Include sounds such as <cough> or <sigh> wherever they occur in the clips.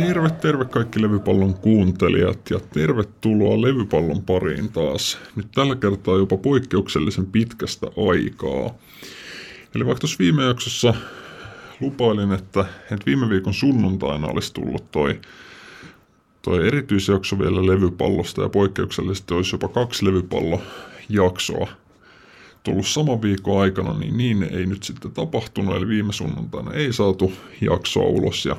Terve, terve kaikki Levypallon kuuntelijat ja tervetuloa Levypallon pariin taas. Nyt tällä kertaa jopa poikkeuksellisen pitkästä aikaa. Eli vaikka tuossa viime jaksossa lupailin, että, että viime viikon sunnuntaina olisi tullut toi, toi erityisjakso vielä levypallosta ja poikkeuksellisesti olisi jopa kaksi levypallojaksoa tullut saman viikon aikana, niin niin ei nyt sitten tapahtunut. Eli viime sunnuntaina ei saatu jaksoa ulos ja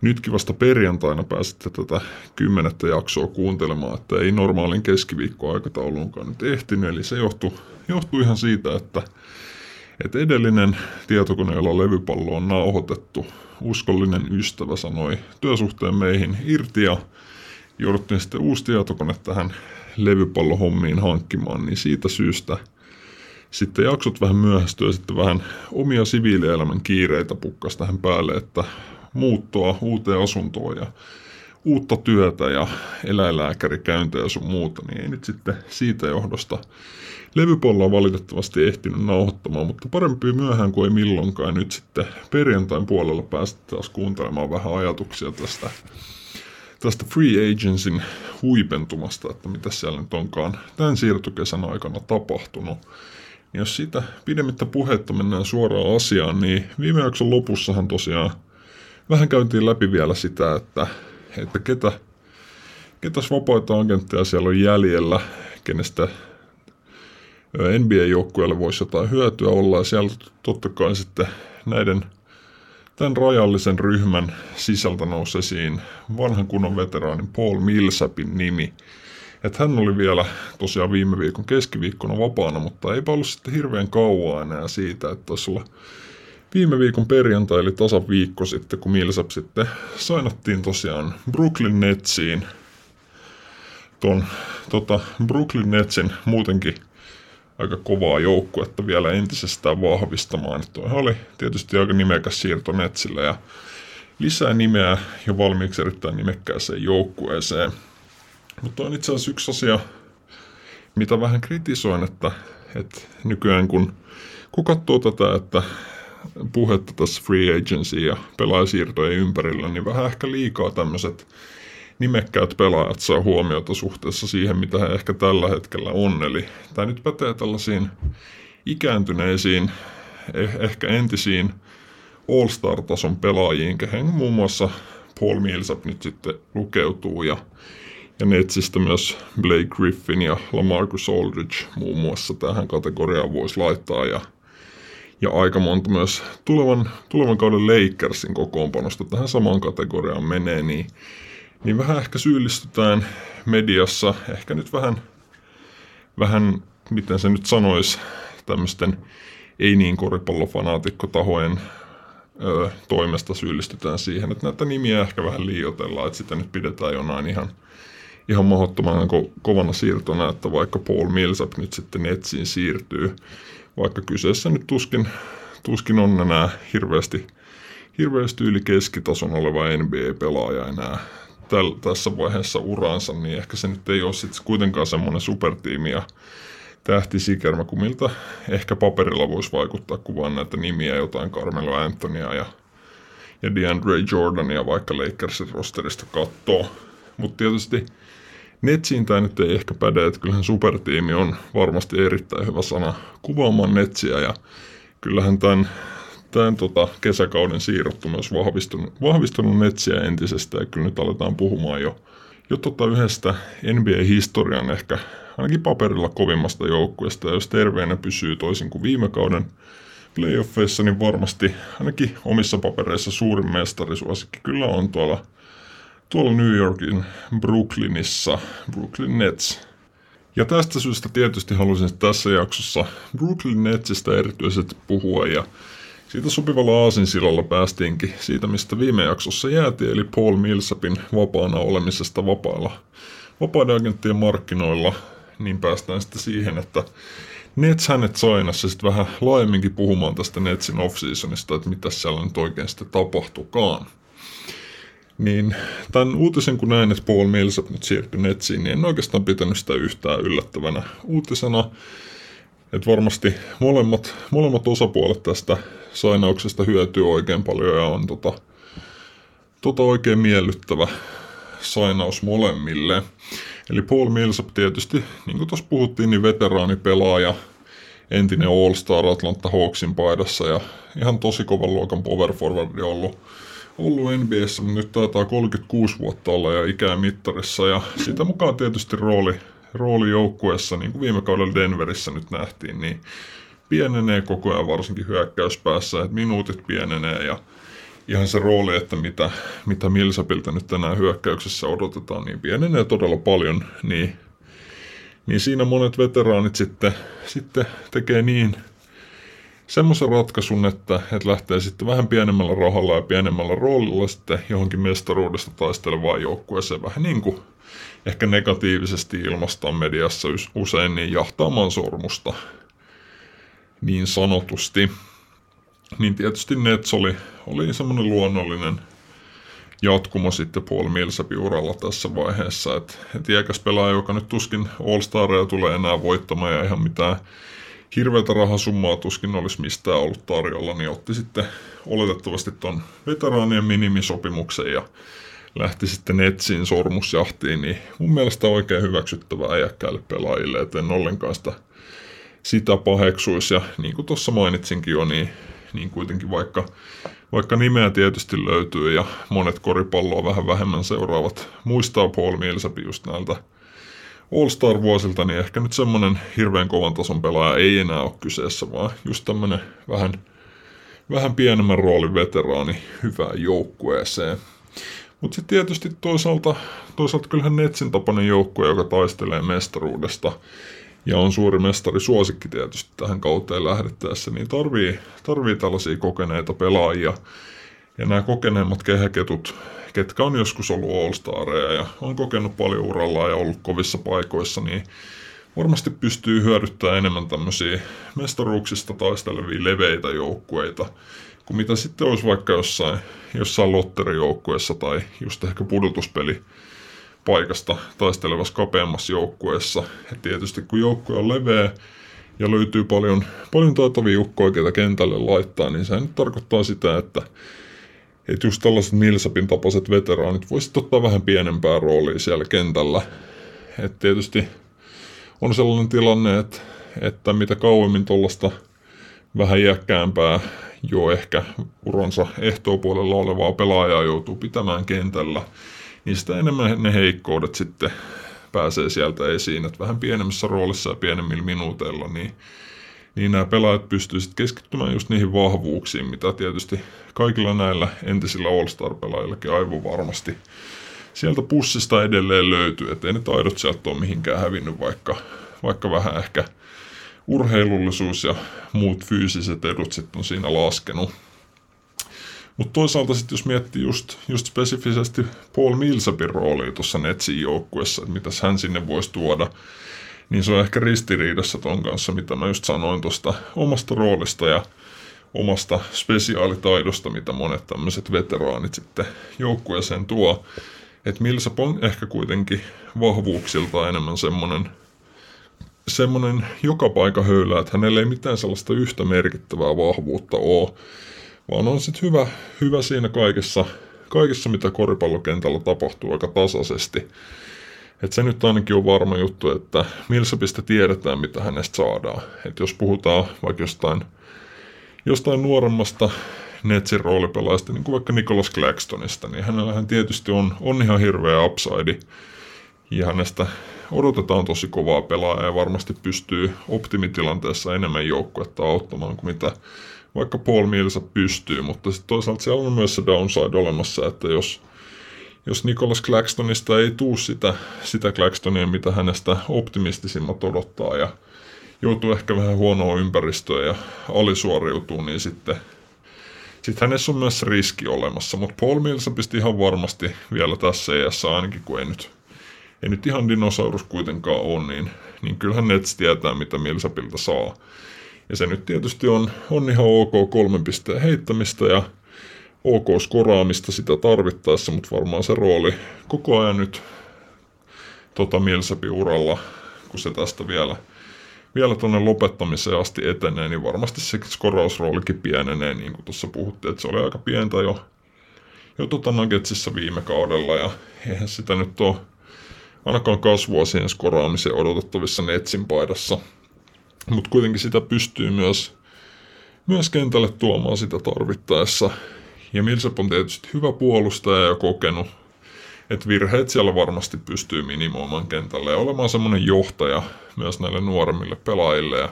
nytkin vasta perjantaina pääsitte tätä kymmenettä jaksoa kuuntelemaan, että ei normaalin keskiviikkoaikatauluunkaan nyt ehtinyt. Eli se johtui, johtui ihan siitä, että, että edellinen tietokone, jolla levypallo on nauhoitettu, uskollinen ystävä sanoi työsuhteen meihin irti ja jouduttiin sitten uusi tietokone tähän levypallohommiin hankkimaan, niin siitä syystä sitten jaksot vähän myöhästyä sitten vähän omia siviilielämän kiireitä pukkas tähän päälle, että muuttoa uuteen asuntoon ja uutta työtä ja eläinlääkärikäyntejä sun muuta, niin ei nyt sitten siitä johdosta levypolla valitettavasti ehtinyt nauhoittamaan, mutta parempi myöhään kuin ei milloinkaan. Nyt sitten perjantain puolella päästä taas kuuntelemaan vähän ajatuksia tästä, tästä Free Agencyn huipentumasta, että mitä siellä nyt onkaan tämän siirtokesän aikana tapahtunut. Ja jos sitä pidemmittä puhetta mennään suoraan asiaan, niin viime jakson lopussahan tosiaan vähän käytiin läpi vielä sitä, että, että ketä, ketäs vapaita agentteja siellä on jäljellä, kenestä NBA-joukkueelle voisi jotain hyötyä olla. Ja siellä totta kai sitten näiden tämän rajallisen ryhmän sisältä nousi esiin vanhan kunnon veteraanin Paul Millsapin nimi. Että hän oli vielä tosiaan viime viikon keskiviikkona vapaana, mutta eipä ollut sitten hirveän kauan enää siitä, että olla viime viikon perjantai, eli tasa viikko sitten, kun Millsap sitten sainattiin tosiaan Brooklyn Netsiin. Tuon tota, Brooklyn Netsin muutenkin aika kovaa joukkuetta vielä entisestään vahvistamaan. Tuohan oli tietysti aika nimekäs siirto Netsille ja lisää nimeä jo valmiiksi erittäin nimekkääseen joukkueeseen. Mutta on itse asiassa yksi asia, mitä vähän kritisoin, että, että nykyään kun, kun katsoo tätä, että puhetta tässä free agency ja pelaajasiirtojen ympärillä, niin vähän ehkä liikaa tämmöiset nimekkäät pelaajat saa huomiota suhteessa siihen, mitä he ehkä tällä hetkellä on. Eli tämä nyt pätee tällaisiin ikääntyneisiin, eh- ehkä entisiin All-Star-tason pelaajiin, kehen muun muassa Paul Millsap nyt sitten lukeutuu ja, ja Netsistä myös Blake Griffin ja Lamarcus Aldridge muun muassa tähän kategoriaan voisi laittaa ja ja aika monta myös tulevan, tulevan kauden Lakersin kokoonpanosta. Tähän samaan kategoriaan menee, niin, niin vähän ehkä syyllistytään mediassa, ehkä nyt vähän, vähän miten se nyt sanoisi, tämmöisten ei niin koripallofanaatikkotahojen ö, toimesta syyllistytään siihen, että näitä nimiä ehkä vähän liioitellaan, että sitä nyt pidetään jonain ihan, ihan mahdottoman ko- kovana siirtona, että vaikka Paul Millsap nyt sitten Netsiin siirtyy, vaikka kyseessä nyt tuskin, tuskin on enää hirveästi, hirveästi yli keskitason oleva NBA-pelaaja enää täl, tässä vaiheessa uransa, niin ehkä se nyt ei ole sitten kuitenkaan semmoinen supertiimi ja tähtisikermä, kuin miltä ehkä paperilla voisi vaikuttaa, kun vaan näitä nimiä, jotain Carmelo Antonia ja, ja DeAndre Jordania vaikka Lakersin rosterista katsoo. Mutta tietysti Netsiin tämä nyt ei ehkä päde, että kyllähän supertiimi on varmasti erittäin hyvä sana kuvaamaan Netsiä ja kyllähän tämän, tämän tota, kesäkauden siirrottu myös vahvistunut, vahvistunut Netsiä entisestä ja kyllä nyt aletaan puhumaan jo, jo tota yhdestä NBA-historian ehkä ainakin paperilla kovimmasta joukkueesta. Ja jos terveenä pysyy toisin kuin viime kauden playoffeissa, niin varmasti ainakin omissa papereissa suurin mestarisuosikki kyllä on tuolla tuolla New Yorkin Brooklynissa, Brooklyn Nets. Ja tästä syystä tietysti halusin tässä jaksossa Brooklyn Netsistä erityisesti puhua ja siitä sopivalla aasinsillalla päästiinkin siitä, mistä viime jaksossa jäätiin, eli Paul Millsapin vapaana olemisesta vapailla vapaiden agenttien markkinoilla, niin päästään sitten siihen, että Nets hänet sainassa sitten vähän laajemminkin puhumaan tästä Netsin off-seasonista, että mitä siellä nyt oikein sitten tapahtukaan. Niin tämän uutisen kun näin, että Paul Millsap nyt siirtyi netsiin, niin en oikeastaan pitänyt sitä yhtään yllättävänä uutisena. Että varmasti molemmat, molemmat osapuolet tästä sainauksesta hyötyy oikein paljon ja on tota, tota oikein miellyttävä sainaus molemmille. Eli Paul Millsap tietysti, niin kuin tuossa puhuttiin, niin veteraanipelaaja, entinen All-Star Atlanta Hawksin paidassa ja ihan tosi kovan luokan power forwardi ollut, ollut NBAssä, mutta nyt taitaa 36 vuotta olla ja ikää mittarissa. Ja sitä mukaan tietysti rooli, rooli joukkueessa, niin kuin viime kaudella Denverissä nyt nähtiin, niin pienenee koko ajan varsinkin hyökkäyspäässä, että minuutit pienenee ja ihan se rooli, että mitä, mitä Millsapilta nyt tänään hyökkäyksessä odotetaan, niin pienenee todella paljon, niin, niin siinä monet veteraanit sitten, sitten tekee niin semmoisen ratkaisun, että, että lähtee sitten vähän pienemmällä rahalla ja pienemmällä roolilla sitten johonkin mestaruudesta taistelevaan joukkueeseen vähän niin kuin ehkä negatiivisesti ilmastaan mediassa usein niin jahtaamaan sormusta niin sanotusti niin tietysti Nets oli, oli semmoinen luonnollinen jatkumo sitten Paul Millsapin uralla tässä vaiheessa. Että et iäkäs pelaaja, joka nyt tuskin All-Stareja tulee enää voittamaan ja ihan mitään hirveätä rahasummaa tuskin olisi mistään ollut tarjolla, niin otti sitten oletettavasti ton veteraanien minimisopimuksen ja lähti sitten Netsiin sormusjahtiin, niin mun mielestä oikein hyväksyttävää iäkkäille pelaajille, että en ollenkaan sitä, sitä paheksuisi. Ja niin kuin tuossa mainitsinkin jo, niin niin kuitenkin vaikka, vaikka nimeä tietysti löytyy ja monet koripalloa vähän vähemmän seuraavat muistaa Paul Millsapi just näiltä All-Star-vuosilta, niin ehkä nyt semmonen hirveän kovan tason pelaaja ei enää ole kyseessä, vaan just tämmönen vähän, vähän pienemmän roolin veteraani hyvään joukkueeseen. Mutta sitten tietysti toisaalta, toisaalta kyllähän Netsin tapainen joukkue, joka taistelee mestaruudesta, ja on suuri mestari suosikki tietysti tähän kauteen lähdettäessä, niin tarvii, tarvii tällaisia kokeneita pelaajia. Ja nämä kokeneemmat kehäketut, ketkä on joskus ollut all ja on kokenut paljon uralla ja ollut kovissa paikoissa, niin varmasti pystyy hyödyttämään enemmän tämmöisiä mestaruuksista taistelevia leveitä joukkueita, kuin mitä sitten olisi vaikka jossain, jossain lotterijoukkueessa tai just ehkä pudotuspeli paikasta taistelevassa kapeammassa joukkueessa. Ja tietysti kun joukkue on leveä ja löytyy paljon, paljon taitavia ukkoja, ketä kentälle laittaa, niin se nyt tarkoittaa sitä, että, että just tällaiset Millsapin tapaiset veteraanit voisivat ottaa vähän pienempää roolia siellä kentällä. Et tietysti on sellainen tilanne, että, että mitä kauemmin tuollaista vähän iäkkäämpää, jo ehkä uronsa ehtoopuolella olevaa pelaajaa joutuu pitämään kentällä, niin sitä enemmän ne heikkoudet sitten pääsee sieltä esiin, että vähän pienemmässä roolissa ja pienemmillä minuuteilla, niin, niin nämä pelaajat pystyy sitten keskittymään just niihin vahvuuksiin, mitä tietysti kaikilla näillä entisillä All-Star-pelaajillakin aivan varmasti sieltä pussista edelleen löytyy, että ei ne taidot sieltä ole mihinkään hävinnyt, vaikka, vaikka vähän ehkä urheilullisuus ja muut fyysiset edut sitten on siinä laskenut. Mutta toisaalta sitten jos miettii just, just spesifisesti Paul Millsapin roolia tuossa Netsin joukkuessa, että mitäs hän sinne voisi tuoda, niin se on ehkä ristiriidassa ton kanssa, mitä mä just sanoin tuosta omasta roolista ja omasta spesiaalitaidosta, mitä monet tämmöiset veteraanit sitten joukkueeseen tuo. Että Millsap on ehkä kuitenkin vahvuuksilta enemmän semmoinen semmoinen joka paikka höylä, että hänellä ei mitään sellaista yhtä merkittävää vahvuutta ole vaan on sitten hyvä, hyvä siinä kaikessa, kaikessa, mitä koripallokentällä tapahtuu aika tasaisesti. Et se nyt ainakin on varma juttu, että Millsapista tiedetään, mitä hänestä saadaan. Et jos puhutaan vaikka jostain, jostain nuoremmasta Netsin roolipelaajasta, niin kuin vaikka Nicholas Claxtonista, niin hänellähän tietysti on, on ihan hirveä upside. Ja hänestä odotetaan tosi kovaa pelaajaa ja varmasti pystyy optimitilanteessa enemmän joukkuetta auttamaan kuin mitä vaikka Paul Millsa pystyy, mutta sitten toisaalta siellä on myös se downside olemassa, että jos, jos Nicholas Claxtonista ei tuu sitä, sitä Claxtonia, mitä hänestä optimistisimmat odottaa ja joutuu ehkä vähän huonoa ympäristöä ja alisuoriutuu, niin sitten sitten hänessä on myös riski olemassa, mutta Paul Millsa pisti ihan varmasti vielä tässä iässä, ainakin kun ei nyt, ei nyt ihan dinosaurus kuitenkaan ole, niin, niin kyllähän Nets tietää, mitä Millsapilta saa. Ja se nyt tietysti on, on ihan ok kolmen pisteen heittämistä ja ok skoraamista sitä tarvittaessa, mutta varmaan se rooli koko ajan nyt tota Milsapi uralla, kun se tästä vielä, vielä tuonne lopettamiseen asti etenee, niin varmasti se skorausroolikin pienenee, niin kuin tuossa puhuttiin, että se oli aika pientä jo, jo tota Nuggetsissa viime kaudella ja eihän sitä nyt ole ainakaan kasvua siihen skoraamiseen odotettavissa Netsin paidassa. Mutta kuitenkin sitä pystyy myös, myös kentälle tuomaan sitä tarvittaessa. Ja Millsap on tietysti hyvä puolustaja ja kokenut, että virheet siellä varmasti pystyy minimoimaan kentälle ja olemaan semmoinen johtaja myös näille nuoremmille pelaajille ja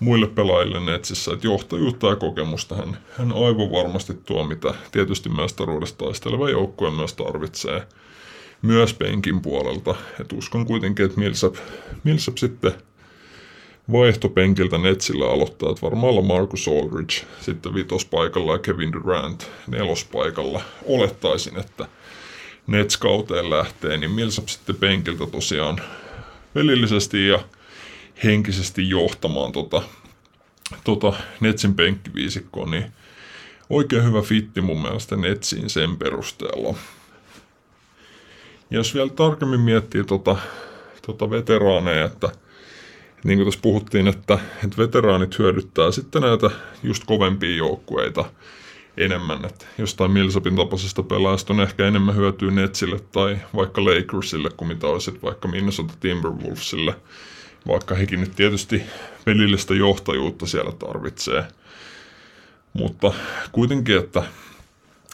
muille pelaajille Netsissä, että johtajuutta ja kokemusta hän, hän aivan varmasti tuo, mitä tietysti mestaruudesta taisteleva joukkue myös tarvitsee myös penkin puolelta. Et uskon kuitenkin, että Millsap, Millsap sitten vaihtopenkiltä Netsillä aloittaa, että varmaan Marcus Aldridge sitten vitospaikalla ja Kevin Durant nelospaikalla. Olettaisin, että Nets kauteen lähtee, niin Millsap sitten penkiltä tosiaan velillisesti ja henkisesti johtamaan tota, tota Netsin penkkiviisikkoa, niin oikein hyvä fitti mun mielestä Netsiin sen perusteella. Ja jos vielä tarkemmin miettii tota, tota veteraaneja, että niin kuin tässä puhuttiin, että, että veteraanit hyödyttää sitten näitä just kovempia joukkueita enemmän. Että jostain Millsapin tapaisesta pelaajasta on ehkä enemmän hyötyä Netsille tai vaikka Lakersille kuin mitä olisi vaikka Minnesota Timberwolvesille vaikka hekin nyt tietysti pelillistä johtajuutta siellä tarvitsee. Mutta kuitenkin, että,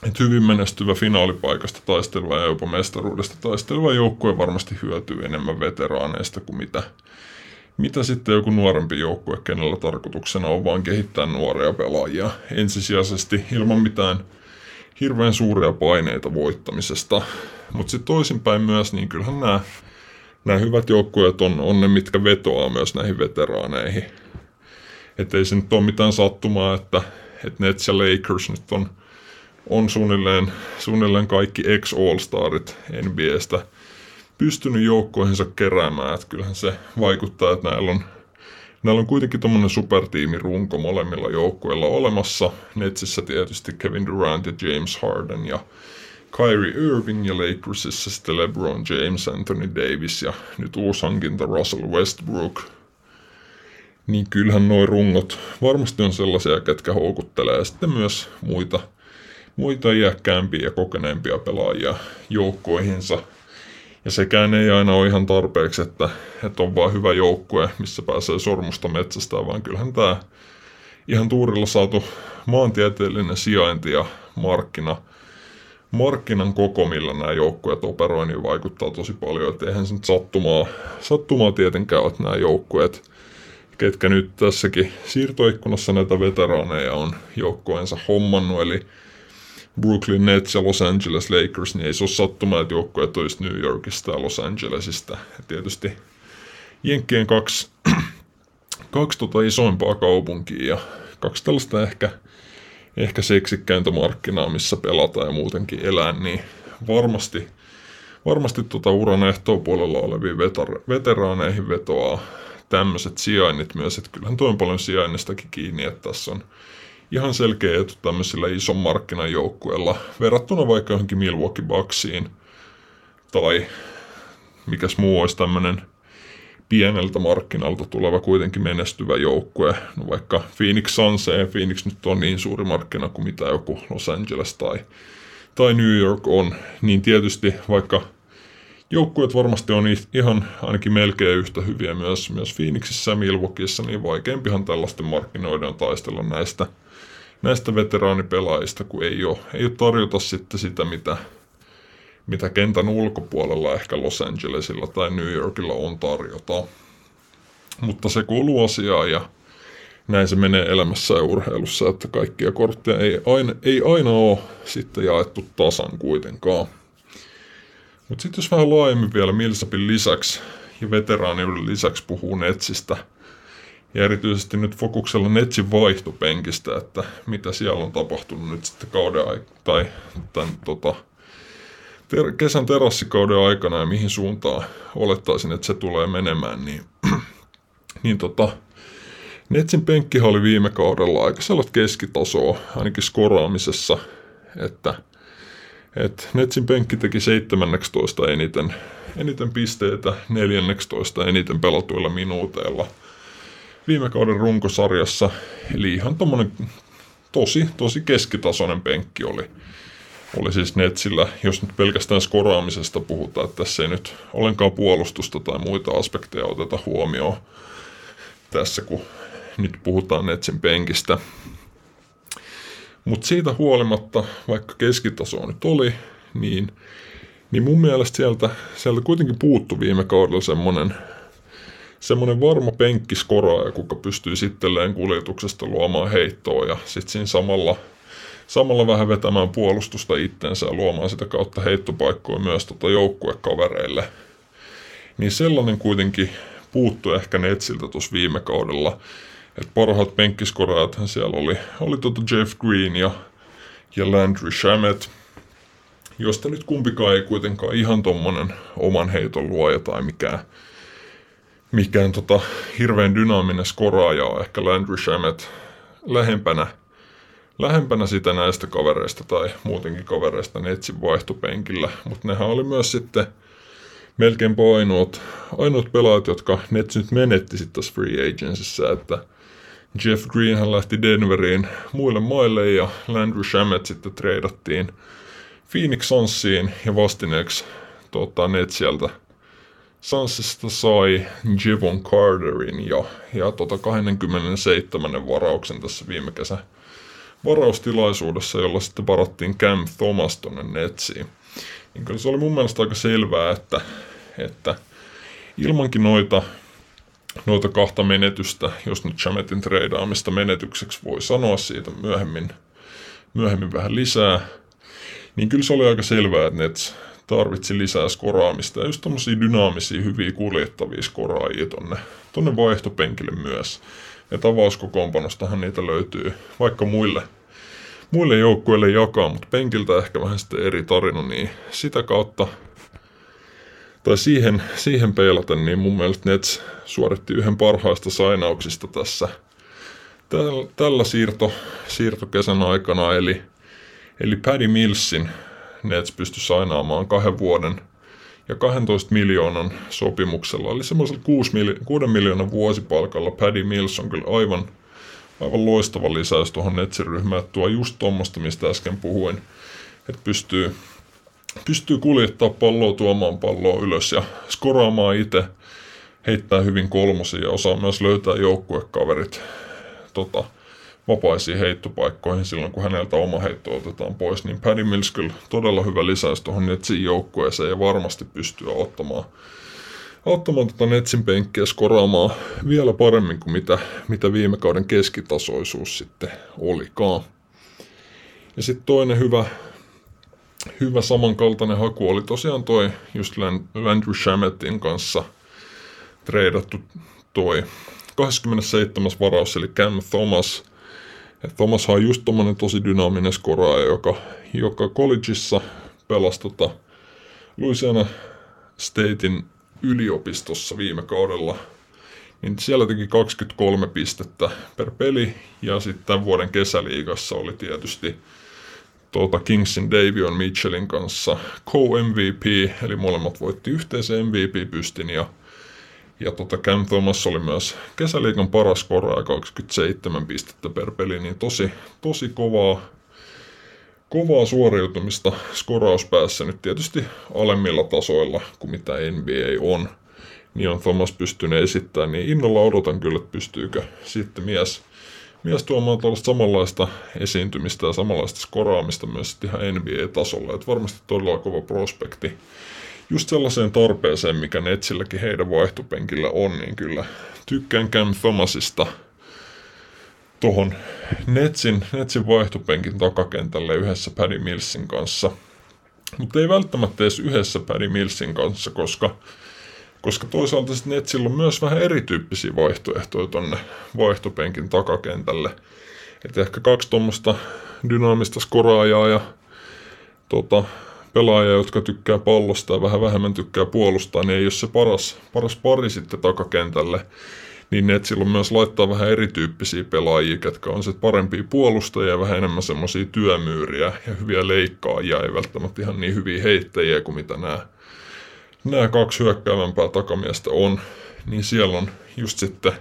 että hyvin menestyvä finaalipaikasta taisteleva ja jopa mestaruudesta taisteleva joukkue varmasti hyötyy enemmän veteraaneista kuin mitä, mitä sitten joku nuorempi joukkue, kenellä tarkoituksena on vain kehittää nuoria pelaajia ensisijaisesti ilman mitään hirveän suuria paineita voittamisesta. Mutta sitten toisinpäin myös, niin kyllähän nämä nämä hyvät joukkueet on, on ne, mitkä vetoaa myös näihin veteraaneihin. Että ei se nyt ole mitään sattumaa, että, että Nets ja Lakers nyt on, on suunnilleen, suunnilleen kaikki ex-All-Starit NBAstä pystynyt joukkoihinsa keräämään. Että kyllähän se vaikuttaa, että näillä on, näillä on kuitenkin tuommoinen supertiimirunko molemmilla joukkueilla olemassa. Netsissä tietysti Kevin Durant ja James Harden ja Kyrie Irving ja Lakersissa sitten LeBron James, Anthony Davis ja nyt uusi hankinta Russell Westbrook. Niin kyllähän nuo rungot varmasti on sellaisia, ketkä houkuttelee sitten myös muita, muita iäkkäämpiä ja kokeneempia pelaajia joukkoihinsa. Ja sekään ei aina ole ihan tarpeeksi, että, että on vaan hyvä joukkue, missä pääsee sormusta metsästä, vaan kyllähän tämä ihan tuurilla saatu maantieteellinen sijainti ja markkina – markkinan koko, millä nämä joukkueet operoi, niin vaikuttaa tosi paljon. Että eihän se nyt sattumaa, sattumaa tietenkään ole, nämä joukkueet, ketkä nyt tässäkin siirtoikkunassa näitä veteraaneja on joukkueensa hommannut, eli Brooklyn Nets ja Los Angeles Lakers, niin ei se ole sattumaa, että joukkueet olisi New Yorkista ja Los Angelesista. Ja tietysti Jenkkien kaksi, <clears throat> kaksi tota isoimpaa kaupunkia ja kaksi tällaista ehkä ehkä seksikkäintä markkinaa, missä pelata ja muutenkin elää, niin varmasti, varmasti tuota uran puolella oleviin veter- veteraaneihin vetoaa tämmöiset sijainnit myös, että kyllähän tuo on paljon sijainnistakin kiinni, että tässä on ihan selkeä etu tämmöisillä ison markkinan joukkueella verrattuna vaikka johonkin Milwaukee Bucksiin. Tai mikäs muu olisi tämmöinen pieneltä markkinalta tuleva kuitenkin menestyvä joukkue. No vaikka Phoenix Suns Phoenix nyt on niin suuri markkina kuin mitä joku Los Angeles tai, tai New York on, niin tietysti vaikka joukkueet varmasti on ihan ainakin melkein yhtä hyviä myös, myös Phoenixissa ja Milwaukeeissa, niin vaikeampihan tällaisten markkinoiden on taistella näistä, näistä veteraanipelaajista, kun ei ole, ei ole tarjota sitten sitä, mitä, mitä kentän ulkopuolella ehkä Los Angelesilla tai New Yorkilla on tarjota. Mutta se kuuluu asiaan ja näin se menee elämässä ja urheilussa, että kaikkia kortteja ei aina, ei aina ole sitten jaettu tasan kuitenkaan. Mutta sitten jos vähän laajemmin vielä Millsapin lisäksi ja veteraaniuden lisäksi puhuu Netsistä, ja erityisesti nyt fokuksella Netsin vaihtopenkistä, että mitä siellä on tapahtunut nyt sitten kauden aikana, tai tämän tota, ter- kesän terassikauden aikana ja mihin suuntaan olettaisin, että se tulee menemään, niin, <clears throat> niin tota, Netsin penkkihan oli viime kaudella aika sellaista keskitasoa, ainakin skoraamisessa, että et Netsin penkki teki 17 eniten, eniten pisteitä, 14 eniten pelatuilla minuuteilla viime kauden runkosarjassa. Eli ihan tommonen tosi, tosi keskitasoinen penkki oli oli siis Netsillä, jos nyt pelkästään skoraamisesta puhutaan, että tässä ei nyt ollenkaan puolustusta tai muita aspekteja oteta huomioon tässä, kun nyt puhutaan Netsin penkistä. Mutta siitä huolimatta, vaikka keskitaso nyt oli, niin, niin mun mielestä sieltä, sieltä kuitenkin puuttu viime kaudella semmoinen semmoinen varma penkkiskoraaja, kuka pystyy sitten kuljetuksesta luomaan heittoa ja sitten siinä samalla, samalla vähän vetämään puolustusta itsensä ja luomaan sitä kautta heittopaikkoja myös tota joukkuekavereille. Niin sellainen kuitenkin puuttu ehkä Netsiltä tuossa viime kaudella. Et parhaat penkkiskoraajathan siellä oli, oli tota Jeff Green ja, ja Landry Shamet, josta nyt kumpikaan ei kuitenkaan ihan tommonen oman heiton luoja tai mikään, mikään tota hirveän dynaaminen skoraaja on ehkä Landry Shamet lähempänä, lähempänä sitä näistä kavereista tai muutenkin kavereista Netsin vaihtopenkillä, mutta nehän oli myös sitten melkein ainoat, ainoat pelaajat, jotka Nets nyt menetti sitten tässä free agencyssä, että Jeff Green hän lähti Denveriin muille maille ja Landry Shamet sitten treidattiin Phoenix Sunsiin ja vastineeksi tota, Netsieltä Sunsista sai Jevon Carterin ja, ja tota 27. varauksen tässä viime kesä varaustilaisuudessa, jolla sitten varattiin Cam Thomas tonne Netsiin. Niin kyllä se oli mun mielestä aika selvää, että, että ilmankin noita, noita kahta menetystä, jos nyt Chametin treidaamista menetykseksi voi sanoa siitä myöhemmin, myöhemmin vähän lisää, niin kyllä se oli aika selvää, että Nets tarvitsi lisää skoraamista ja just tommosia dynaamisia, hyviä kuljettavia skoraajia tonne, tonne vaihtopenkille myös. Ja tavauskokoonpanostahan niitä löytyy vaikka muille, muille joukkueille jakaa, mutta penkiltä ehkä vähän sitten eri tarina, niin sitä kautta tai siihen, siihen peilaten, niin mun mielestä Nets suoritti yhden parhaista sainauksista tässä tällä, tällä siirto, siirtokesän aikana, eli, eli Paddy Millsin Nets pystyi sainaamaan kahden vuoden. Ja 12 miljoonan sopimuksella, eli semmoisella 6, miljo- 6 miljoonan vuosipalkalla Paddy Mills on kyllä aivan, aivan loistava lisäys tuohon Netsin ryhmään, tuo just tuommoista, mistä äsken puhuin, että pystyy, pystyy kuljettaa palloa, tuomaan palloa ylös ja skoraamaan itse, heittää hyvin kolmosia ja osaa myös löytää joukkuekaverit tota, vapaisiin heittopaikkoihin silloin, kun häneltä oma heitto otetaan pois, niin Paddy Mills kyllä todella hyvä lisäys tuohon Netsin joukkueeseen ja varmasti pystyy ottamaan, ottamaan tuota Netsin penkkiä skoraamaan vielä paremmin kuin mitä, mitä viime kauden keskitasoisuus sitten olikaan. Ja sitten toinen hyvä, hyvä samankaltainen haku oli tosiaan toi just Landry Shametin kanssa treidattu toi 27. varaus, eli Cam Thomas – et Thomas on just tommonen tosi dynaaminen skoraaja, joka, joka collegeissa pelasi tota Louisiana Statein yliopistossa viime kaudella. Niin siellä teki 23 pistettä per peli ja sitten tämän vuoden kesäliigassa oli tietysti tuota Kingsin Davion Mitchellin kanssa co-MVP, eli molemmat voitti yhteisen MVP-pystin ja ja tota Cam Thomas oli myös kesäliikan paras koraaja 27 pistettä per peli, niin tosi, tosi kovaa, kovaa suoriutumista skorauspäässä nyt tietysti alemmilla tasoilla kuin mitä NBA on. Niin on Thomas pystynyt esittämään, niin innolla odotan kyllä, että pystyykö sitten mies, mies tuomaan tuollaista samanlaista esiintymistä ja samanlaista skoraamista myös ihan NBA-tasolla. Että varmasti todella kova prospekti just sellaiseen tarpeeseen, mikä Netsilläkin heidän vaihtopenkillä on, niin kyllä tykkään Cam Thomasista tuohon Netsin, Netsin vaihtopenkin takakentälle yhdessä Paddy Millsin kanssa. Mutta ei välttämättä edes yhdessä Paddy Millsin kanssa, koska, koska toisaalta sitten Netsillä on myös vähän erityyppisiä vaihtoehtoja tuonne vaihtopenkin takakentälle. Et ehkä kaksi tuommoista dynaamista skoraajaa ja tota, pelaajia, jotka tykkää pallosta ja vähän vähemmän tykkää puolustaa, niin ei ole se paras, paras pari sitten takakentälle. Niin ne silloin myös laittaa vähän erityyppisiä pelaajia, jotka on sitten parempia puolustajia ja vähän enemmän semmoisia työmyyriä ja hyviä leikkaajia, ei välttämättä ihan niin hyviä heittäjiä kuin mitä nämä, nämä kaksi hyökkäävämpää takamiestä on. Niin siellä on just sitten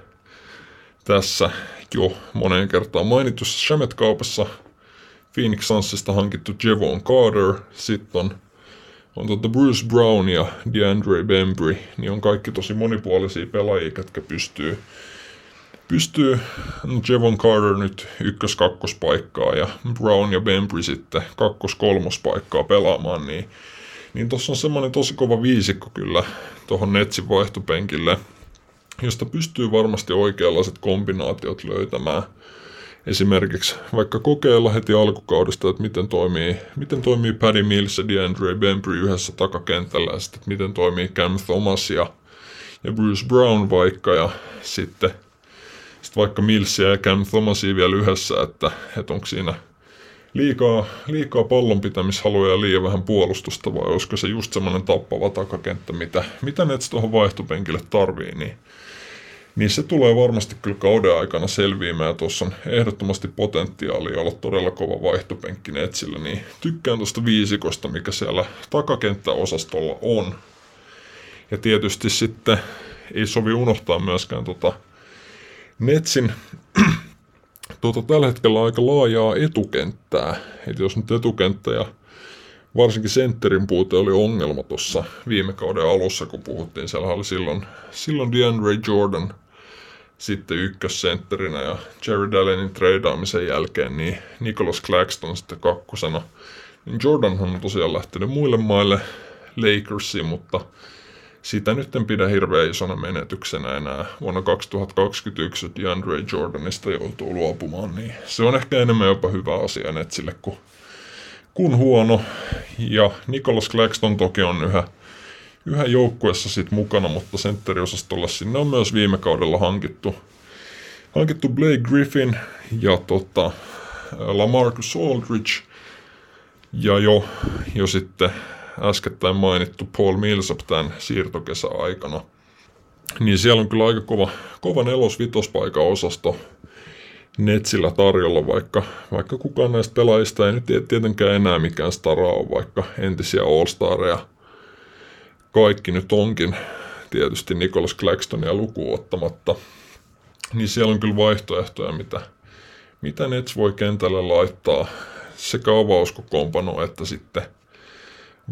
tässä jo moneen kertaan mainitussa Shamet-kaupassa Phoenix Sunsista hankittu Jevon Carter, sitten on, on tota Bruce Brown ja DeAndre Bembry, niin on kaikki tosi monipuolisia pelaajia, jotka pystyy pystyy no Jevon Carter nyt ykkös-kakkospaikkaa ja Brown ja Bembry sitten kakkos-kolmospaikkaa pelaamaan, niin, niin tuossa on semmoinen tosi kova viisikko kyllä tuohon Netsin vaihtopenkille, josta pystyy varmasti oikeanlaiset kombinaatiot löytämään. Esimerkiksi vaikka kokeilla heti alkukaudesta, että miten toimii, miten toimii Paddy Mills ja DeAndre Bembry yhdessä takakentällä ja sitten, miten toimii Cam Thomas ja, ja Bruce Brown vaikka ja sitten – sitten vaikka Millsia ja Cam Thomasia vielä yhdessä, että, että onko siinä liikaa, liikaa pallon pitämishaluja ja liian vähän puolustusta vai olisiko se just semmoinen tappava takakenttä, mitä, mitä Nets tuohon vaihtopenkille tarvii, niin, niin se tulee varmasti kyllä kauden aikana selviämään. Tuossa on ehdottomasti potentiaalia olla todella kova vaihtopenkki Netsillä, niin tykkään tuosta viisikosta, mikä siellä takakenttäosastolla on. Ja tietysti sitten ei sovi unohtaa myöskään tota Netsin tuota, <clears throat> tällä hetkellä aika laajaa etukenttää. Et jos nyt etukenttä ja varsinkin sentterin puute oli ongelma tuossa viime kauden alussa, kun puhuttiin. Siellä oli silloin, silloin DeAndre Jordan sitten ykkössentterinä ja Jerry Dallenin treidaamisen jälkeen niin Nicholas Claxton sitten kakkosena. Niin Jordanhan on tosiaan lähtenyt muille maille Lakersiin, mutta sitä nyt en pidä hirveän isona menetyksenä enää. Vuonna 2021 DeAndre Jordanista joutuu luopumaan, niin se on ehkä enemmän jopa hyvä asia Netsille kuin, kuin huono. Ja Nicholas Claxton toki on yhä, yhä joukkuessa sit mukana, mutta sentteriosastolle sinne on myös viime kaudella hankittu, hankittu Blake Griffin ja tota, Lamarcus Aldridge ja jo, jo sitten äskettäin mainittu Paul Millsap tämän siirtokesäaikana. Niin siellä on kyllä aika kova, kova nelos-vitospaikan osasto Netsillä tarjolla, vaikka, vaikka kukaan näistä pelaajista ei nyt tietenkään enää mikään stara ole, vaikka entisiä All-Stareja kaikki nyt onkin, tietysti Nicholas Claxtonia lukuun ottamatta, niin siellä on kyllä vaihtoehtoja, mitä, mitä Nets voi kentälle laittaa sekä avauskokoonpano että sitten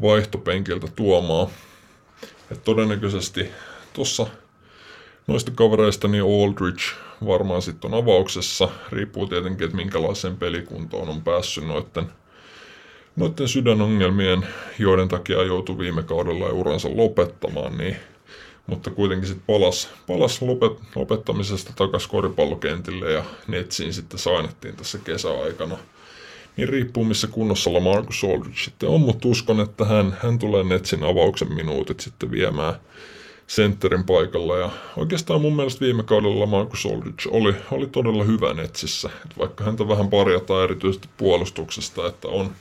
vaihtopenkiltä tuomaan. Et todennäköisesti tuossa noista kavereista niin Aldridge varmaan sitten on avauksessa. Riippuu tietenkin, että minkälaiseen pelikuntoon on päässyt noiden, noiden sydänongelmien, joiden takia joutui viime kaudella uransa lopettamaan, niin mutta kuitenkin sitten palas, palas lopet, lopettamisesta takaisin koripallokentille ja netsiin sitten sainettiin tässä kesäaikana – niin riippuu missä kunnossa Lamarcus Aldridge sitten on, mutta uskon, että hän, hän tulee Netsin avauksen minuutit sitten viemään sentterin paikalla. Ja oikeastaan mun mielestä viime kaudella Lamarcus Aldridge oli, oli todella hyvä Netsissä. Et vaikka häntä vähän parjataan erityisesti puolustuksesta, että on,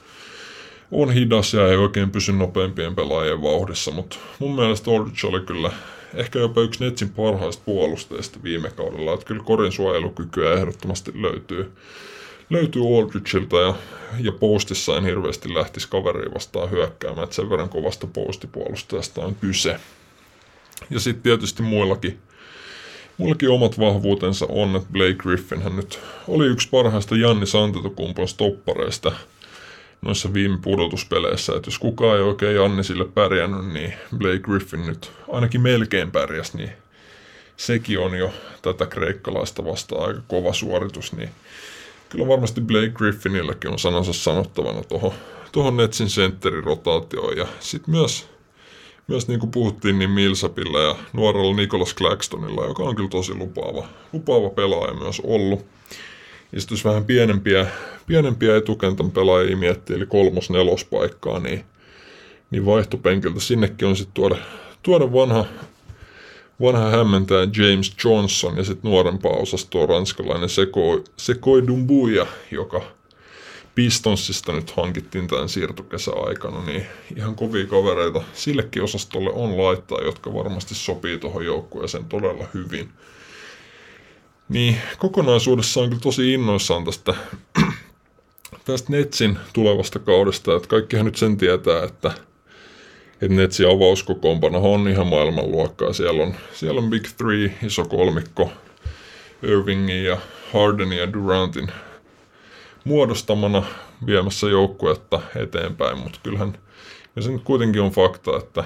on hidas ja ei oikein pysy nopeampien pelaajien vauhdissa, mutta mun mielestä Aldridge oli kyllä ehkä jopa yksi Netsin parhaista puolustajista viime kaudella, että kyllä korin suojelukykyä ehdottomasti löytyy löytyy Aldridgeilta ja, ja postissa en hirveästi lähtisi kaveriin vastaan hyökkäämään, että sen verran kovasta postipuolustajasta on kyse. Ja sitten tietysti muillakin, muillakin omat vahvuutensa on, että Blake Griffin hän nyt oli yksi parhaista Janni Santetokumpon stoppareista noissa viime pudotuspeleissä, että jos kukaan ei oikein Janni sille pärjännyt, niin Blake Griffin nyt ainakin melkein pärjäs, niin sekin on jo tätä kreikkalaista vastaan aika kova suoritus, niin kyllä varmasti Blake Griffinilläkin on sanansa sanottavana tuohon tuohon Netsin sentterirotaatioon. Ja sitten myös, myös niin kuin puhuttiin, niin Millsapilla ja nuorella Nicholas Claxtonilla, joka on kyllä tosi lupaava, lupaava pelaaja myös ollut. Jos vähän pienempiä, pienempiä etukentän pelaajia miettii, eli kolmos nelospaikkaa, niin, niin vaihtopenkiltä sinnekin on sitten tuoda, tuoda vanha vanha hämmentäjä James Johnson ja sitten nuorempaa osastoa ranskalainen Seko, Sekoi Dumbuya, joka Pistonsista nyt hankittiin tämän siirtokesäaikana, niin ihan kovia kavereita sillekin osastolle on laittaa, jotka varmasti sopii tuohon joukkueeseen todella hyvin. Niin kokonaisuudessa on kyllä tosi innoissaan tästä, <clears throat> tästä Netsin tulevasta kaudesta, että kaikkihan nyt sen tietää, että että Netsin avauskokoonpano on ihan maailmanluokkaa. Siellä on, siellä on Big Three, iso kolmikko, Irvingin ja Hardenin ja Durantin muodostamana viemässä joukkuetta eteenpäin, mutta kyllähän ja se nyt kuitenkin on fakta, että,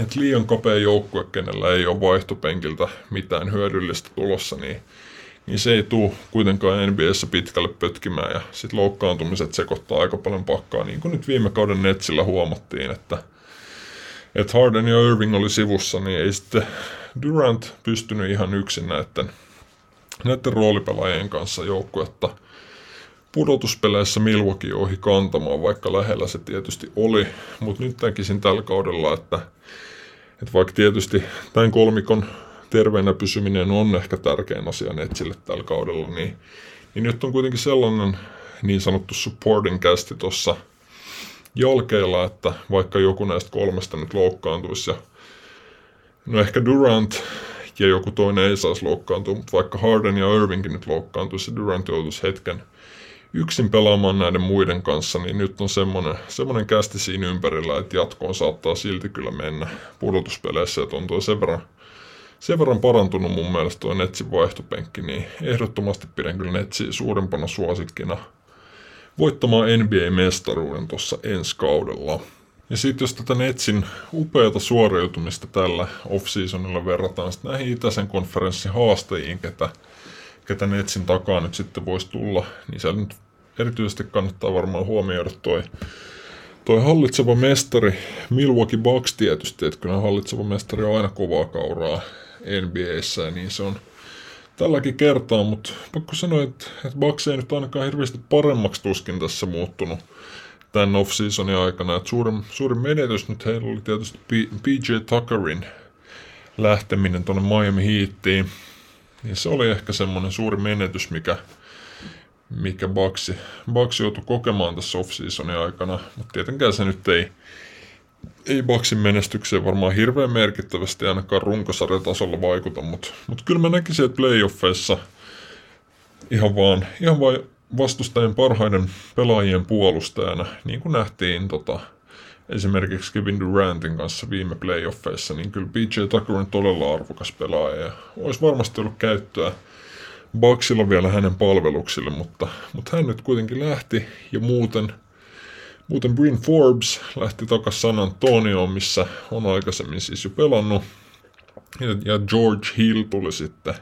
että liian kapea joukkue, kenellä ei ole vaihtopenkiltä mitään hyödyllistä tulossa, niin, niin se ei tule kuitenkaan NBAssä pitkälle pötkimään. Ja sitten loukkaantumiset sekoittaa aika paljon pakkaa, niin kuin nyt viime kauden Netsillä huomattiin, että, että Harden ja Irving oli sivussa, niin ei sitten Durant pystynyt ihan yksin näiden, näiden roolipelaajien kanssa joukkuetta – pudotuspeleissä Milwaukee ohi kantamaan, vaikka lähellä se tietysti oli, mutta nyt näkisin tällä kaudella, että, että vaikka tietysti tämän kolmikon terveenä pysyminen on ehkä tärkein asia Netsille tällä kaudella, niin, niin nyt on kuitenkin sellainen niin sanottu supporting casti tuossa jalkeilla, että vaikka joku näistä kolmesta nyt loukkaantuisi ja no ehkä Durant ja joku toinen ei saisi loukkaantua, mutta vaikka Harden ja Irvingkin nyt loukkaantuisi ja Durant joutuisi hetken yksin pelaamaan näiden muiden kanssa, niin nyt on semmoinen, semmoinen kästi siinä ympärillä, että jatkoon saattaa silti kyllä mennä pudotuspeleissä, että on tuo sen verran, sen verran parantunut mun mielestä tuo Netsin vaihtopenkki, niin ehdottomasti pidän kyllä Netsiä suurempana suosikkina voittamaan NBA-mestaruuden tuossa ensi kaudella. Ja sitten jos tätä Netsin upeata suoriutumista tällä off-seasonilla verrataan sitten näihin itäisen konferenssin haastajiin, ketä ketä Netsin takaa nyt sitten voisi tulla, niin siellä nyt erityisesti kannattaa varmaan huomioida toi, toi hallitseva mestari Milwaukee Bucks tietysti, että kyllä hallitseva mestari on aina kovaa kauraa NBAssä, niin se on tälläkin kertaa, mutta pakko sanoa, että, että Bucks ei nyt ainakaan hirveästi paremmaksi tuskin tässä muuttunut tämän off-seasonin aikana. Että suurin, suurin menetys nyt heillä oli tietysti PJ Tuckerin lähteminen tuonne Miami Heatiin niin se oli ehkä semmoinen suuri menetys, mikä, mikä Baxi, Baxi joutui kokemaan tässä off-seasonin aikana, mutta tietenkään se nyt ei, ei Baxin menestykseen varmaan hirveän merkittävästi ainakaan runkosarjatasolla vaikuta, mutta, mutta kyllä mä näkisin, että playoffeissa ihan vaan, ihan vain vastustajien parhaiden pelaajien puolustajana, niin kuin nähtiin tota, esimerkiksi Kevin Durantin kanssa viime playoffeissa, niin kyllä PJ Tucker on todella arvokas pelaaja. Ja olisi varmasti ollut käyttöä Bucksilla vielä hänen palveluksille, mutta, mutta hän nyt kuitenkin lähti ja muuten, muuten Bryn Forbes lähti takaisin San Antonioon, missä on aikaisemmin siis jo pelannut. Ja, ja George Hill tuli sitten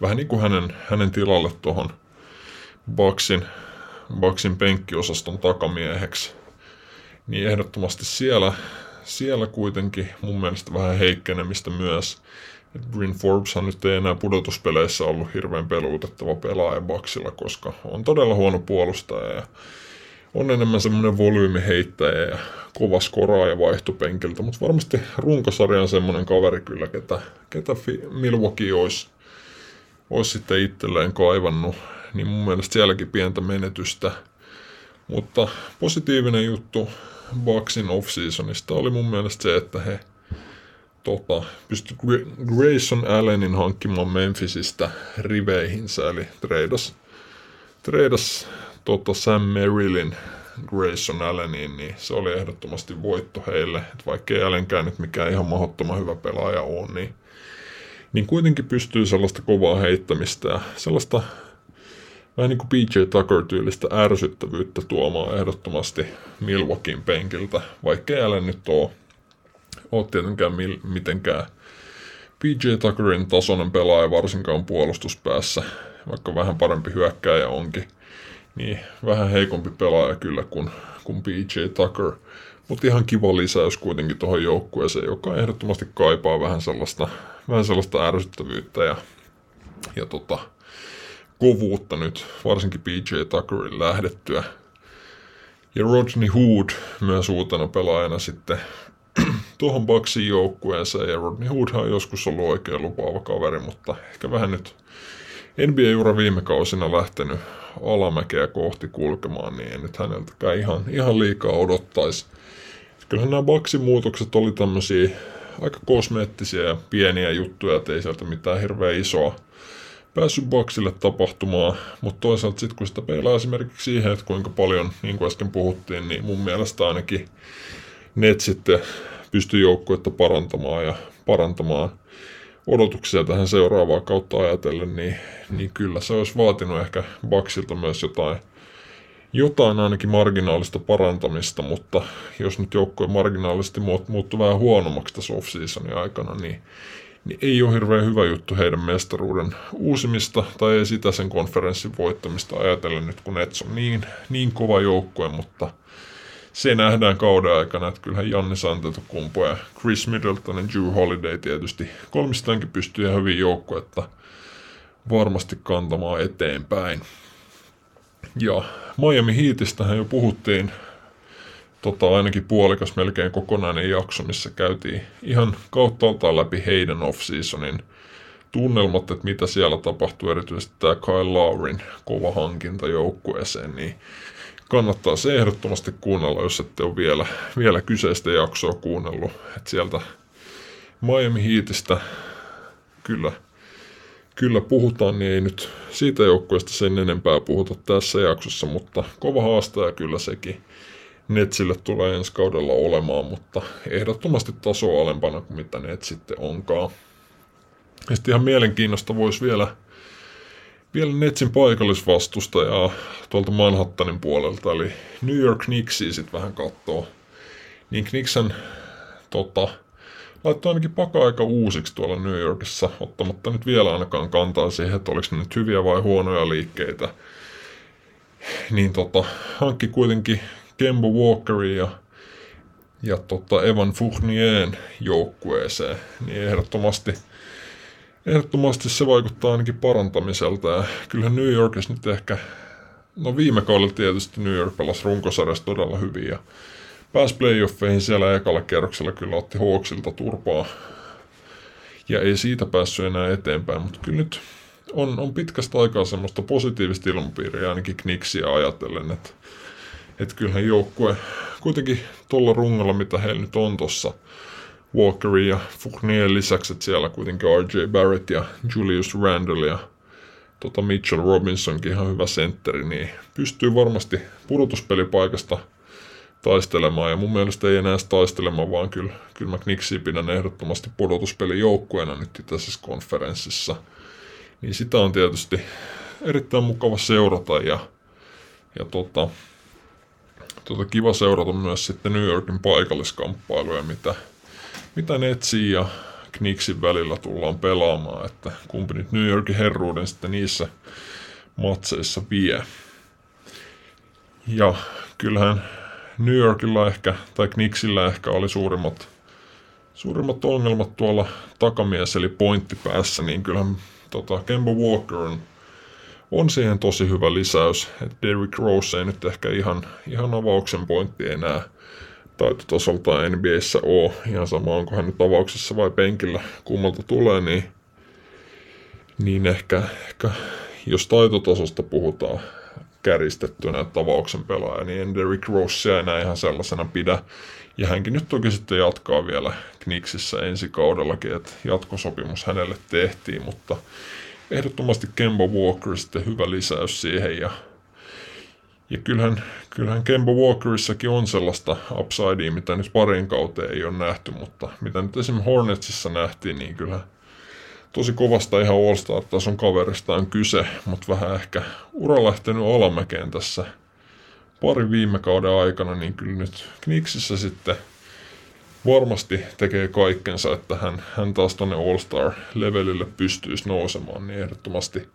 vähän niin kuin hänen, hänen tilalle tuohon Bucksin, Bucksin penkkiosaston takamieheksi niin ehdottomasti siellä, siellä kuitenkin mun mielestä vähän heikkenemistä myös. Et Bryn Forbeshan nyt ei enää pudotuspeleissä ollut hirveän peluutettava pelaaja Baksilla, koska on todella huono puolustaja ja on enemmän semmoinen volyymiheittäjä ja kova skoraaja vaihtopenkiltä, mutta varmasti runkosarja on semmoinen kaveri kyllä, ketä, ketä Milwaukee olisi, olisi sitten itselleen kaivannut, niin mun mielestä sielläkin pientä menetystä. Mutta positiivinen juttu Bucksin off-seasonista oli mun mielestä se, että he tota, pystyi Grayson Allenin hankkimaan Memphisistä riveihinsä, eli treidas, treidas tota Sam Merrillin Grayson Alleniin, niin se oli ehdottomasti voitto heille. Et vaikka ei Allenkään nyt mikään ihan mahdottoman hyvä pelaaja on, niin, niin kuitenkin pystyy sellaista kovaa heittämistä ja sellaista vähän niin kuin PJ Tucker-tyylistä ärsyttävyyttä tuomaan ehdottomasti Milwaukeein penkiltä, vaikka ei nyt ole, ole tietenkään mil, mitenkään PJ Tuckerin tasoinen pelaaja varsinkaan puolustuspäässä, vaikka vähän parempi hyökkääjä onkin, niin vähän heikompi pelaaja kyllä kuin, kuin PJ Tucker. Mutta ihan kiva lisäys kuitenkin tuohon joukkueeseen, joka ehdottomasti kaipaa vähän sellaista, vähän sellaista ärsyttävyyttä ja, ja tota, kovuutta nyt, varsinkin PJ Tuckerin lähdettyä. Ja Rodney Hood myös uutena pelaajana sitten <clears throat> tuohon Bucksin joukkueeseen. Ja Rodney Hood on joskus ollut oikein lupaava kaveri, mutta ehkä vähän nyt NBA-ura viime kausina lähtenyt alamäkeä kohti kulkemaan, niin en nyt häneltäkään ihan, ihan liikaa odottaisi. Kyllähän nämä Bucksin muutokset oli tämmöisiä aika kosmeettisia ja pieniä juttuja, ettei sieltä mitään hirveän isoa päässyt boksille tapahtumaan, mutta toisaalta sitten kun sitä peilaa esimerkiksi siihen, että kuinka paljon, niin kuin äsken puhuttiin, niin mun mielestä ainakin net sitten pystyy joukkuetta parantamaan ja parantamaan odotuksia tähän seuraavaan kautta ajatellen, niin, niin kyllä se olisi vaatinut ehkä Baksilta myös jotain jotain ainakin marginaalista parantamista, mutta jos nyt joukkue marginaalisesti muuttuu vähän huonommaksi tässä off-seasonin aikana, niin, niin ei ole hirveän hyvä juttu heidän mestaruuden uusimista tai ei sitä sen konferenssin voittamista ajatellen nyt, kun Nets on niin, niin kova joukkue, mutta se nähdään kauden aikana, että kyllähän Janne Antetokumpu ja Chris Middleton ja Drew Holiday tietysti kolmistaankin pystyy ihan hyvin joukkuetta varmasti kantamaan eteenpäin. Ja Miami Heatistähän jo puhuttiin tota, ainakin puolikas melkein kokonainen jakso, missä käytiin ihan kauttaaltaan läpi heidän off-seasonin tunnelmat, että mitä siellä tapahtuu, erityisesti tämä Kyle Laurin kova hankinta joukkueeseen, niin kannattaa se ehdottomasti kuunnella, jos ette ole vielä, vielä kyseistä jaksoa kuunnellut. että sieltä Miami Heatistä kyllä kyllä puhutaan, niin ei nyt siitä joukkueesta sen enempää puhuta tässä jaksossa, mutta kova haastaja kyllä sekin Netsille tulee ensi kaudella olemaan, mutta ehdottomasti taso alempana kuin mitä Net sitten onkaan. Ja sitten ihan mielenkiinnosta voisi vielä, vielä Netsin paikallisvastustajaa tuolta Manhattanin puolelta, eli New York Knicksia sitten vähän katsoo. Niin Knicksen tota, laittoi ainakin paka-aika uusiksi tuolla New Yorkissa, ottamatta nyt vielä ainakaan kantaa siihen, että oliko ne nyt hyviä vai huonoja liikkeitä. Niin tota, hankki kuitenkin Kembo Walkerin ja, ja tota Evan Fournier'n joukkueeseen, niin ehdottomasti, ehdottomasti se vaikuttaa ainakin parantamiselta. Ja kyllähän New Yorkissa nyt ehkä, no viime kaudella tietysti New York pelasi runkosarjassa todella hyvin ja pääsi playoffeihin siellä ekalla kerroksella kyllä otti Hawksilta turpaa. Ja ei siitä päässyt enää eteenpäin, mutta kyllä nyt on, on pitkästä aikaa semmoista positiivista ilmapiiriä ainakin Knicksia ajatellen, että et kyllähän joukkue kuitenkin tuolla rungolla, mitä heillä nyt on tuossa Walkerin ja Fournier lisäksi, että siellä kuitenkin RJ Barrett ja Julius Randle ja tota Mitchell Robinsonkin ihan hyvä sentteri, niin pystyy varmasti pudotuspelipaikasta – taistelemaan. Ja mun mielestä ei enää taistelemaan, vaan kyllä, kyllä mä Knicksiä pidän ehdottomasti pudotuspelin joukkueena nyt tässä konferenssissa. Niin sitä on tietysti erittäin mukava seurata ja, ja tota, tota, kiva seurata myös sitten New Yorkin paikalliskamppailuja, mitä, mitä Netsin ja Knicksin välillä tullaan pelaamaan, että kumpi nyt New Yorkin herruuden sitten niissä matseissa vie. Ja kyllähän New Yorkilla ehkä, tai Knicksillä ehkä oli suurimmat, suurimmat ongelmat tuolla takamies eli pointtipäässä, niin kyllähän tota, Kemba Walker on, on siihen tosi hyvä lisäys. että Derrick Rose ei nyt ehkä ihan, ihan avauksen pointti enää taitotasolta NBAssä ole. Ihan sama, onko hän nyt avauksessa vai penkillä, kummalta tulee, niin, niin ehkä, ehkä jos taitotasosta puhutaan, käristettynä tavauksen pelaaja, niin Derrick Rosea enää ihan sellaisena pidä. Ja hänkin nyt toki sitten jatkaa vielä Knicksissä ensi kaudellakin, että jatkosopimus hänelle tehtiin, mutta ehdottomasti Kemba Walker sitten hyvä lisäys siihen. Ja ja kyllähän, kyllähän Kemba Walkerissakin on sellaista upsidea, mitä nyt parin kauteen ei ole nähty, mutta mitä nyt esimerkiksi Hornetsissa nähtiin, niin kyllä tosi kovasta ihan All-Star-tason kaverista on kyse, mutta vähän ehkä ura lähtenyt alamäkeen tässä parin viime kauden aikana, niin kyllä nyt Knicksissä sitten varmasti tekee kaikkensa, että hän, hän taas tuonne All-Star-levelille pystyisi nousemaan, niin ehdottomasti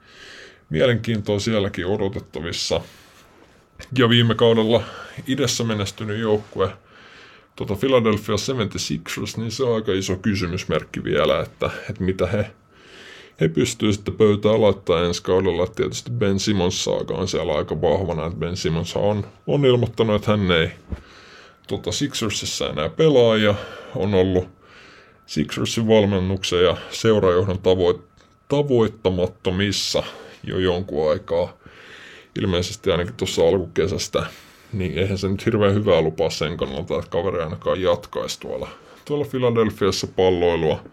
mielenkiintoa sielläkin odotettavissa. Ja viime kaudella idessä menestynyt joukkue, tuota Philadelphia 76ers, niin se on aika iso kysymysmerkki vielä, että, että mitä he he pystyy sitten pöytään laittaa ensi kaudella. Tietysti Ben Simmons saaga on siellä aika vahvana, että Ben Simmons on, on ilmoittanut, että hän ei tota, Sixersissa enää pelaa ja on ollut Sixersin valmennuksen ja seurajohdon tavoit, tavoittamattomissa jo jonkun aikaa. Ilmeisesti ainakin tuossa alkukesästä. Niin eihän se nyt hirveän hyvää lupaa sen kannalta, että kaveri ainakaan jatkaisi tuolla, tuolla Philadelphiassa palloilua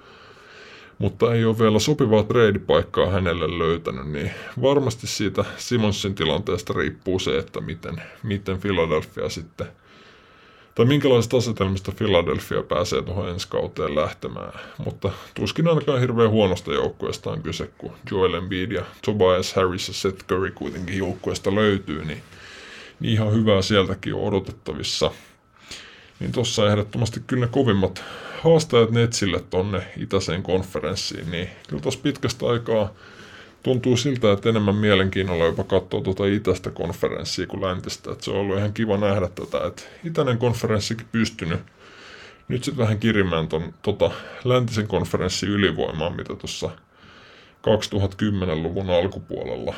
mutta ei ole vielä sopivaa treidipaikkaa hänelle löytänyt, niin varmasti siitä Simonsin tilanteesta riippuu se, että miten, miten Philadelphia sitten, tai minkälaisesta asetelmista Philadelphia pääsee tuohon ensi kauteen lähtemään. Mutta tuskin ainakaan hirveän huonosta joukkueesta on kyse, kun Joel Embiid ja Tobias Harris ja Seth Curry kuitenkin joukkueesta löytyy, niin niin ihan hyvää sieltäkin on odotettavissa. Niin tuossa ehdottomasti kyllä ne kovimmat haastajat Netsille tonne itäiseen konferenssiin, niin kyllä tuossa pitkästä aikaa tuntuu siltä, että enemmän mielenkiinnolla jopa katsoa tuota itäistä konferenssia kuin läntistä. Että se on ollut ihan kiva nähdä tätä, että itäinen konferenssikin pystynyt nyt sitten vähän kirimään ton tota, läntisen konferenssin ylivoimaa, mitä tuossa 2010-luvun alkupuolella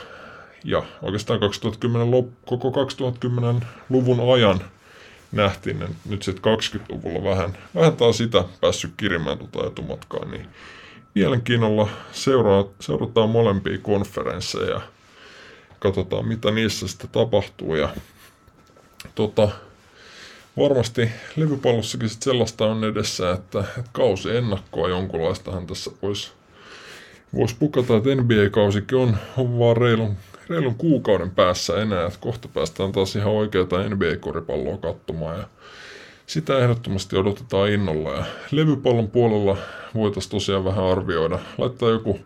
ja oikeastaan 2010 lop, koko 2010-luvun ajan nähtiin nyt sitten 20-luvulla vähän, vähän taas sitä päässyt kirimään tuota etumatkaa, niin mielenkiinnolla seuraa, seurataan molempia konferensseja ja katsotaan mitä niissä sitten tapahtuu. Ja tota, varmasti levypallossakin sitten sellaista on edessä, että, että kausi ennakkoa jonkunlaistahan tässä voisi vois pukata, että NBA-kausikin on, on vaan reilun, reilun kuukauden päässä enää, että kohta päästään taas ihan oikeata NBA-koripalloa katsomaan. Ja sitä ehdottomasti odotetaan innolla ja levypallon puolella voitaisiin tosiaan vähän arvioida, laittaa joku,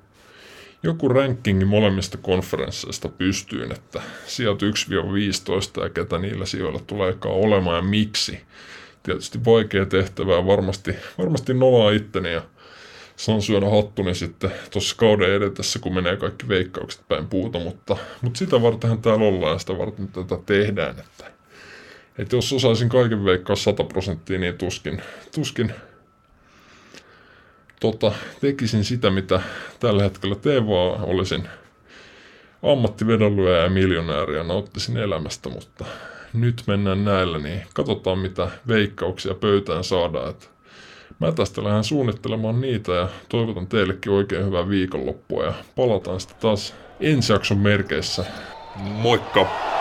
joku rankingi molemmista konferensseista pystyyn, että sijat 1-15 ja ketä niillä sijoilla tuleekaan olemaan ja miksi. Tietysti vaikea tehtävä ja varmasti, varmasti nolaa itteni ja saan syödä hattuni sitten tuossa kauden edetessä, kun menee kaikki veikkaukset päin puuta, mutta, mutta sitä vartenhan täällä ollaan ja sitä varten tätä tehdään, että, että jos osaisin kaiken veikkaa 100 prosenttia, niin tuskin, tuskin tota, tekisin sitä, mitä tällä hetkellä teen, vaan olisin ammattivedonlyöjä ja miljonääri ja nauttisin elämästä, mutta nyt mennään näillä, niin katsotaan mitä veikkauksia pöytään saadaan. Että mä tästä lähden suunnittelemaan niitä ja toivotan teillekin oikein hyvää viikonloppua ja palataan sitten taas ensi jakson merkeissä. Moikka!